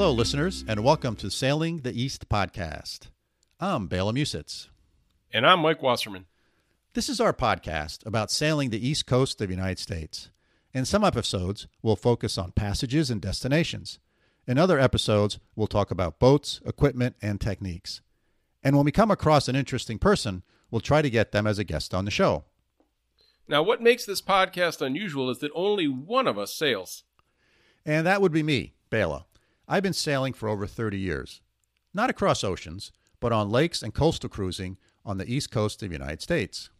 Hello, listeners, and welcome to Sailing the East podcast. I'm Bela Musitz. And I'm Mike Wasserman. This is our podcast about sailing the east coast of the United States. In some episodes, we'll focus on passages and destinations. In other episodes, we'll talk about boats, equipment, and techniques. And when we come across an interesting person, we'll try to get them as a guest on the show. Now, what makes this podcast unusual is that only one of us sails. And that would be me, Bela. I've been sailing for over 30 years. Not across oceans, but on lakes and coastal cruising on the east coast of the United States.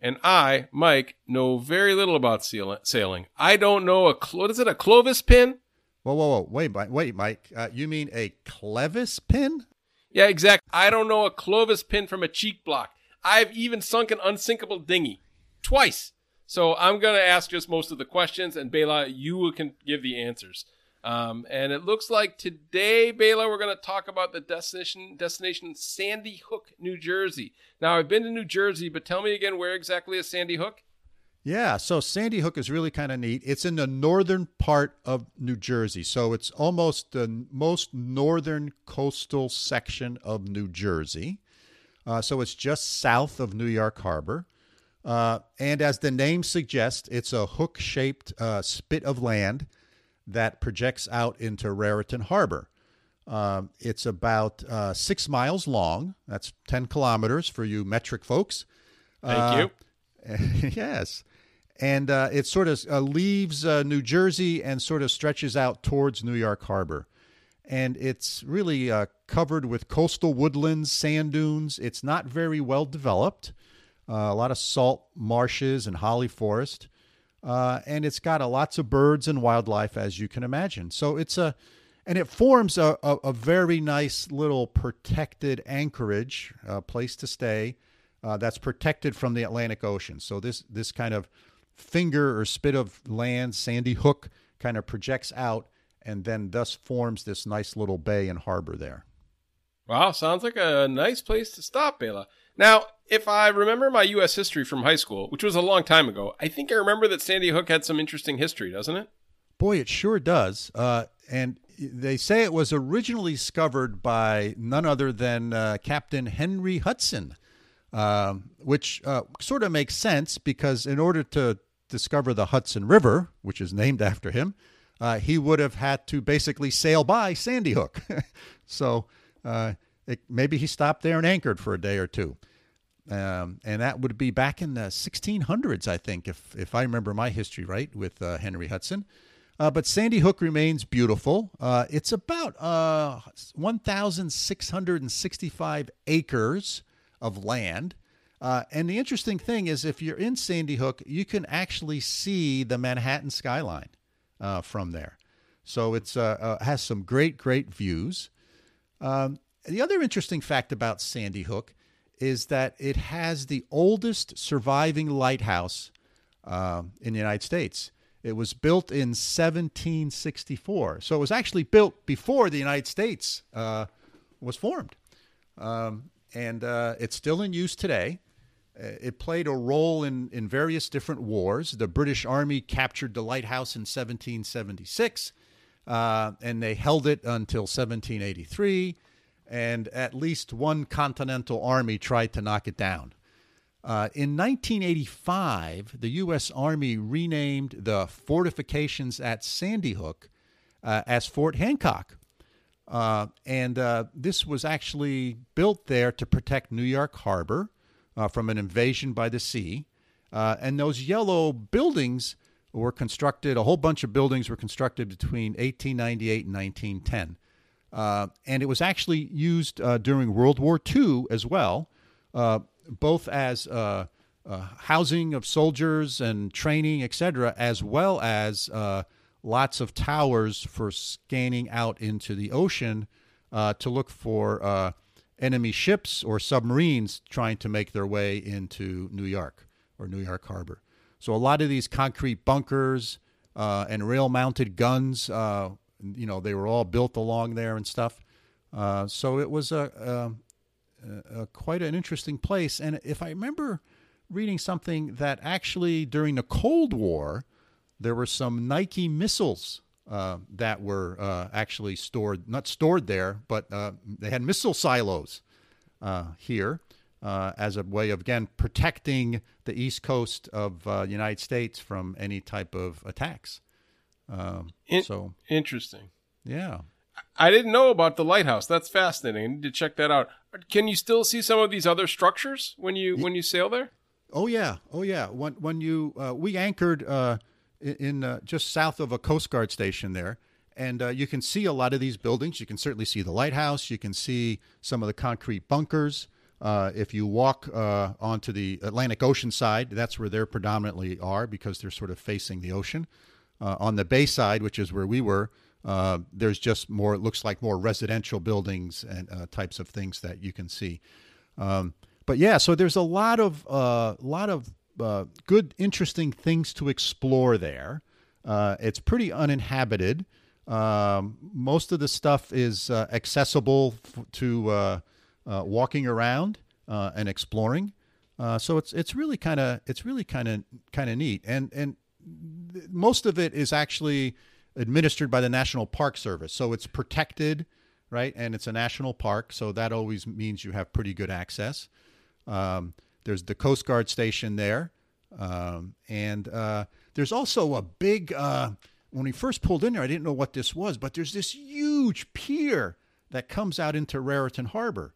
And I, Mike, know very little about sailing. I don't know a clo- what is it a Clovis pin? Whoa, whoa, whoa! Wait, wait, Mike. Uh, you mean a Clevis pin? Yeah, exactly. I don't know a Clovis pin from a cheek block. I've even sunk an unsinkable dinghy twice. So I'm going to ask just most of the questions, and Bela, you can give the answers. Um, and it looks like today, Bela, we're going to talk about the destination destination Sandy Hook, New Jersey. Now, I've been to New Jersey, but tell me again, where exactly is Sandy Hook? Yeah, so Sandy Hook is really kind of neat. It's in the northern part of New Jersey, so it's almost the most northern coastal section of New Jersey. Uh, so it's just south of New York Harbor. Uh, and as the name suggests, it's a hook shaped uh, spit of land that projects out into Raritan Harbor. Um, it's about uh, six miles long. That's 10 kilometers for you metric folks. Thank uh, you. yes. And uh, it sort of uh, leaves uh, New Jersey and sort of stretches out towards New York Harbor. And it's really uh, covered with coastal woodlands, sand dunes. It's not very well developed. a lot of salt marshes and holly forest uh, and it's got a, lots of birds and wildlife, as you can imagine. So it's a, and it forms a, a, a very nice little protected anchorage, a place to stay uh, that's protected from the Atlantic Ocean. So this this kind of finger or spit of land, sandy hook, kind of projects out, and then thus forms this nice little bay and harbor there. Wow, sounds like a nice place to stop, Bela. Now, if I remember my U.S. history from high school, which was a long time ago, I think I remember that Sandy Hook had some interesting history, doesn't it? Boy, it sure does. Uh, and they say it was originally discovered by none other than uh, Captain Henry Hudson, um, which uh, sort of makes sense because in order to discover the Hudson River, which is named after him, uh, he would have had to basically sail by Sandy Hook. so uh, it, maybe he stopped there and anchored for a day or two. Um, and that would be back in the 1600s, I think, if if I remember my history right, with uh, Henry Hudson. Uh, but Sandy Hook remains beautiful. Uh, it's about uh, 1,665 acres of land. Uh, and the interesting thing is, if you're in Sandy Hook, you can actually see the Manhattan skyline uh, from there. So it has some great, great views. Um, the other interesting fact about Sandy Hook is that it has the oldest surviving lighthouse uh, in the United States. It was built in 1764. So it was actually built before the United States uh, was formed. Um, and uh, it's still in use today. Uh, it played a role in, in various different wars. The British Army captured the lighthouse in 1776, uh, and they held it until 1783 and at least one Continental Army tried to knock it down. Uh, in 1985, the U.S. Army renamed the fortifications at Sandy Hook uh, as Fort Hancock. Uh, and uh, this was actually built there to protect New York Harbor uh, from an invasion by the sea. Uh, and those yellow buildings were constructed, a whole bunch of buildings were constructed between 1898 and 1910. Uh, and it was actually used uh, during World War II as well uh, both as uh, uh, housing of soldiers and training, etc., as well as lots of towers for scanning out into the ocean to look for enemy ships or submarines trying to make their way into New York or New York Harbor. So a lot of these concrete bunkers and rail-mounted guns, you know, they were all built along there and stuff. Uh, so it was a, a, a, quite an interesting place. And if I remember reading something that actually during the Cold War, there were some Nike missiles uh, that were uh, actually stored, not stored there, but uh, they had missile silos uh, here uh, as a way of, again, protecting the east coast of the United States from any type of attacks. Um, In- so interesting. Yeah. I didn't know about the lighthouse. That's fascinating. I need to check that out. Can you still see some of these other structures when you when you sail there? Oh yeah, oh yeah. When when you uh, we anchored uh, in uh, just south of a Coast Guard station there, and uh, you can see a lot of these buildings. You can certainly see the lighthouse. You can see some of the concrete bunkers. Uh, if you walk uh, onto the Atlantic Ocean side, that's where they're predominantly are because they're sort of facing the ocean. On the bay side, which is where we were, there's just more. It looks like more residential buildings and types of things that you can see. Um, but yeah, so there's a lot of uh, lot of uh, good, interesting things to explore there. Uh, it's pretty uninhabited. Um, most of the stuff is uh, accessible f- to uh, uh, walking around and exploring. so it's it's really kind of it's really kind of kind of neat, and and most of it is actually administered by the National Park Service, so it's protected, right? And it's a national park, so that always means you have pretty good access. Um, there's the Coast Guard station there. Um, and uh, there's also a big, uh, when we first pulled in there, I didn't know what this was, but there's this huge pier that comes out into Raritan Harbor.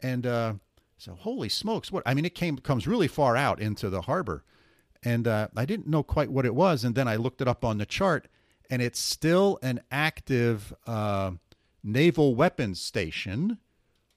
And uh, so, holy smokes, what? I mean, it came comes really far out into the harbor. And uh, I didn't know quite what it was. And then I looked it up on the chart, and it's still an active uh, naval weapons station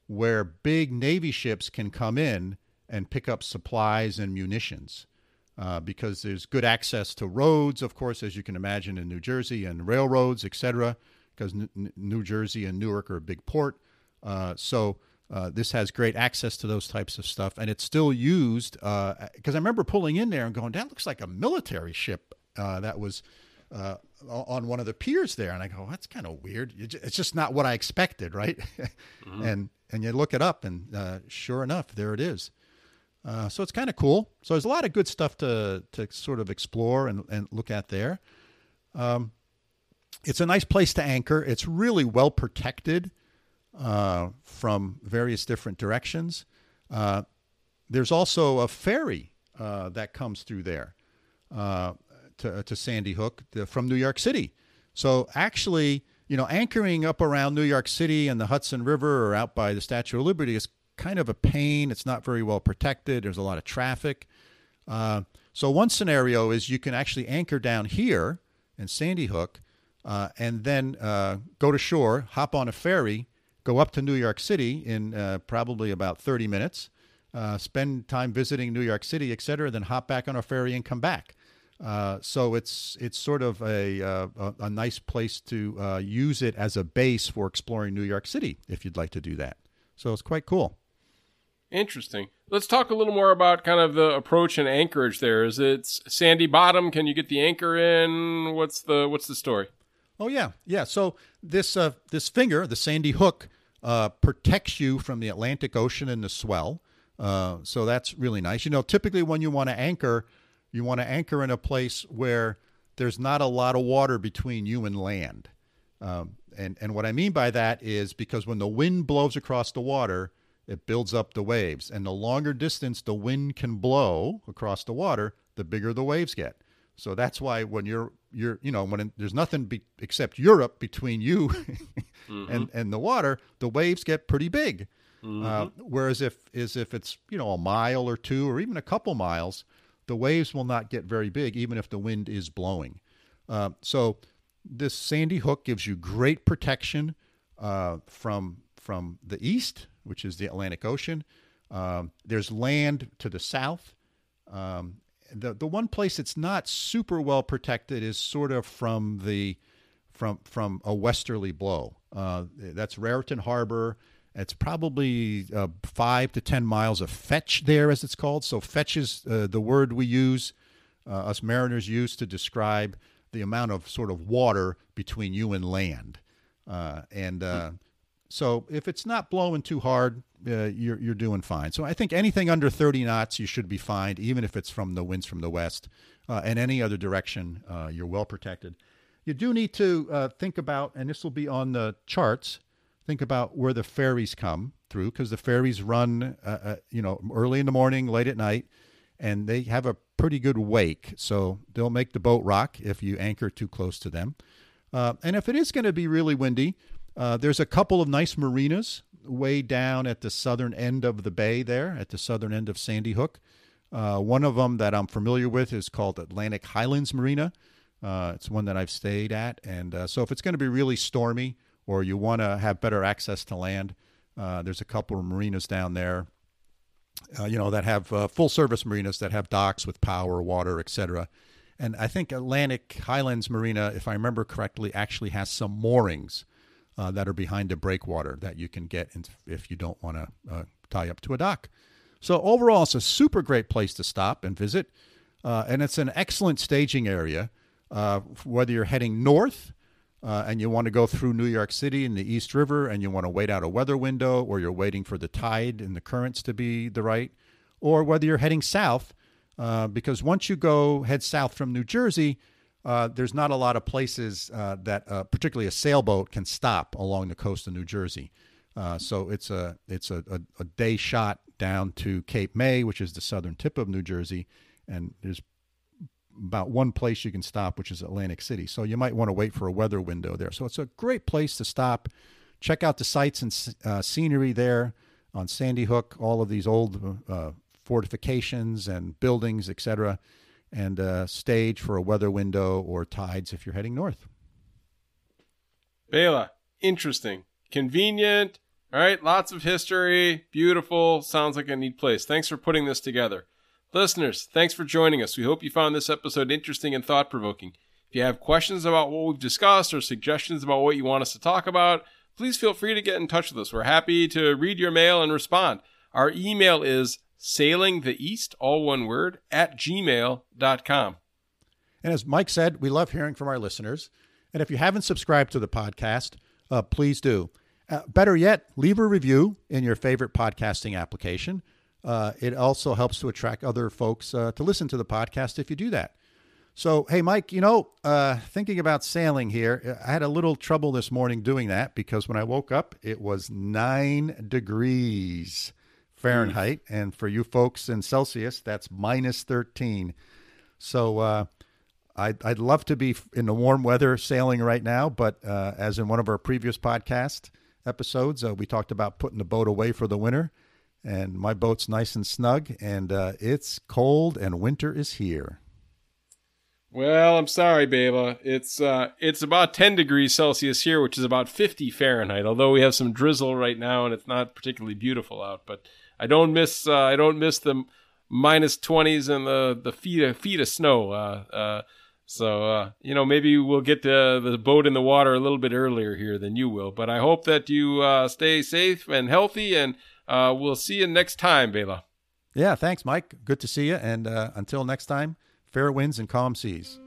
where big Navy ships can come in and pick up supplies and munitions. Uh, because there's good access to roads, of course, as you can imagine in New Jersey, and railroads, etc. Because N- New Jersey and Newark are a big port, uh, so uh, this has great access to those types of stuff, and it's still used. Because uh, I remember pulling in there and going, "That looks like a military ship uh, that was uh, on one of the piers there," and I go, "That's kind of weird. It's just not what I expected, right?" mm-hmm. And and you look it up, and uh, sure enough, there it is. Uh, so it's kind of cool. So there's a lot of good stuff to to sort of explore and, and look at there. Um, it's a nice place to anchor. It's really well protected uh, from various different directions. Uh, there's also a ferry uh, that comes through there uh, to, to Sandy Hook the, from New York City. So actually, you know, anchoring up around New York City and the Hudson River or out by the Statue of Liberty is kind of a pain. It's not very well protected. There's a lot of traffic. Uh, so one scenario is you can actually anchor down here in Sandy Hook, and then go to shore, hop on a ferry, go up to New York City in uh, probably about 30 minutes, uh, spend time visiting New York City, et cetera, then hop back on a ferry and come back. Uh, so it's it's sort of a uh, a, a, nice place to uh, use it as a base for exploring New York City if you'd like to do that. So it's quite cool. Interesting. Let's talk a little more about kind of the approach and anchorage. There is it sandy bottom. Can you get the anchor in? What's the what's the story? Oh yeah, yeah. So this uh, this finger, the sandy hook, uh, protects you from the Atlantic Ocean and the swell. Uh, so that's really nice. You know, typically when you want to anchor, you want to anchor in a place where there's not a lot of water between you and land. Um, and, and what I mean by that is because when the wind blows across the water, it builds up the waves. And the longer distance the wind can blow across the water, the bigger the waves get. So that's why when you're you're you know when it, there's nothing be, except Europe between you mm-hmm. and and the water, the waves get pretty big. Mm-hmm. Uh, whereas if is if it's you know a mile or two or even a couple miles, the waves will not get very big, even if the wind is blowing. Uh, so this sandy hook gives you great protection uh, from from the east, which is the Atlantic Ocean, Um, there's land to the south. Um, the the one place that's not super well protected is sort of from the from from a westerly blow. Uh, that's Raritan Harbor. It's probably uh, five to ten miles of fetch there, as it's called. So fetch is uh, the word we use, uh, us mariners use to describe the amount of sort of water between you and land. Uh, and uh, so if it's not blowing too hard, uh, you're you're doing fine. So I think anything under 30 knots, you should be fine, even if it's from the winds from the west. Uh, and any other direction, uh, you're well protected. You do need to uh, think about, and this will be on the charts. Think about where the ferries come through, because the ferries run, uh, uh, you know, early in the morning, late at night, and they have a pretty good wake. So they'll make the boat rock if you anchor too close to them. and if it is going to be really windy, uh, there's a couple of nice marinas way down at the southern end of the bay there, at the southern end of Sandy Hook. Uh, one of them that I'm familiar with is called Atlantic Highlands Marina. Uh, it's one that I've stayed at. And uh, so if it's going to be really stormy or you want to have better access to land, uh, there's a couple of marinas down there. Uh, you know that have full service marinas that have docks with power, water, etc. And I think Atlantic Highlands Marina, if I remember correctly, actually has some moorings uh, that are behind a breakwater that you can get if you don't want to uh, tie up to a dock. So overall, it's a super great place to stop and visit, uh, and it's an excellent staging area. Uh, whether you're heading north uh, and you want to go through New York City and the East River, and you want to wait out a weather window, or you're waiting for the tide and the currents to be the right, or whether you're heading south, uh, because once you go head south from New Jersey, uh, there's not a lot of places uh, that, uh, particularly a sailboat, can stop along the coast of New Jersey. Uh, so it's a it's a, a, a, day shot down to Cape May, which is the southern tip of New Jersey, and there's about one place you can stop, which is Atlantic City. So you might want to wait for a weather window there. So it's a great place to stop. Check out the sights and uh, scenery there on Sandy Hook. All of these old fortifications and buildings, etc and uh, stage for a weather window or tides if you're heading north. Bela, interesting, convenient. All right, lots of history, beautiful. Sounds like a neat place. Thanks for putting this together. Listeners, thanks for joining us. We hope you found this episode interesting and thought provoking. If you have questions about what we've discussed or suggestions about what you want us to talk about, please feel free to get in touch with us. We're happy to read your mail and respond. Our email is sailing the east all one word at gmail.com and as mike said we love hearing from our listeners. And if you haven't subscribed to the podcast uh, please do. Uh, better yet leave a review in your favorite podcasting application. Uh, it also helps to attract other folks uh, to listen to the podcast if you do that. So hey mike you know uh, thinking about sailing here i had a little trouble this morning doing that because when i woke up it was nine degrees Fahrenheit, mm. and for you folks in Celsius, that's minus 13. So uh, I'd, I'd love to be in the warm weather sailing right now, but uh, as in one of our previous podcast episodes, uh, we talked about putting the boat away for the winter, and my boat's nice and snug, and uh, it's cold, and winter is here. Well, I'm sorry, Bela. It's uh, it's about 10 degrees Celsius here, which is about 50 Fahrenheit. Although we have some drizzle right now, and it's not particularly beautiful out, but I don't miss uh, I don't miss the minus twenties and the the feet of, feet of snow. Uh, uh, so uh, you know maybe we'll get the the boat in the water a little bit earlier here than you will. But I hope that you uh, stay safe and healthy, and uh, we'll see you next time, Bela. Yeah, thanks, Mike. Good to see you, and until next time, fair winds and calm seas.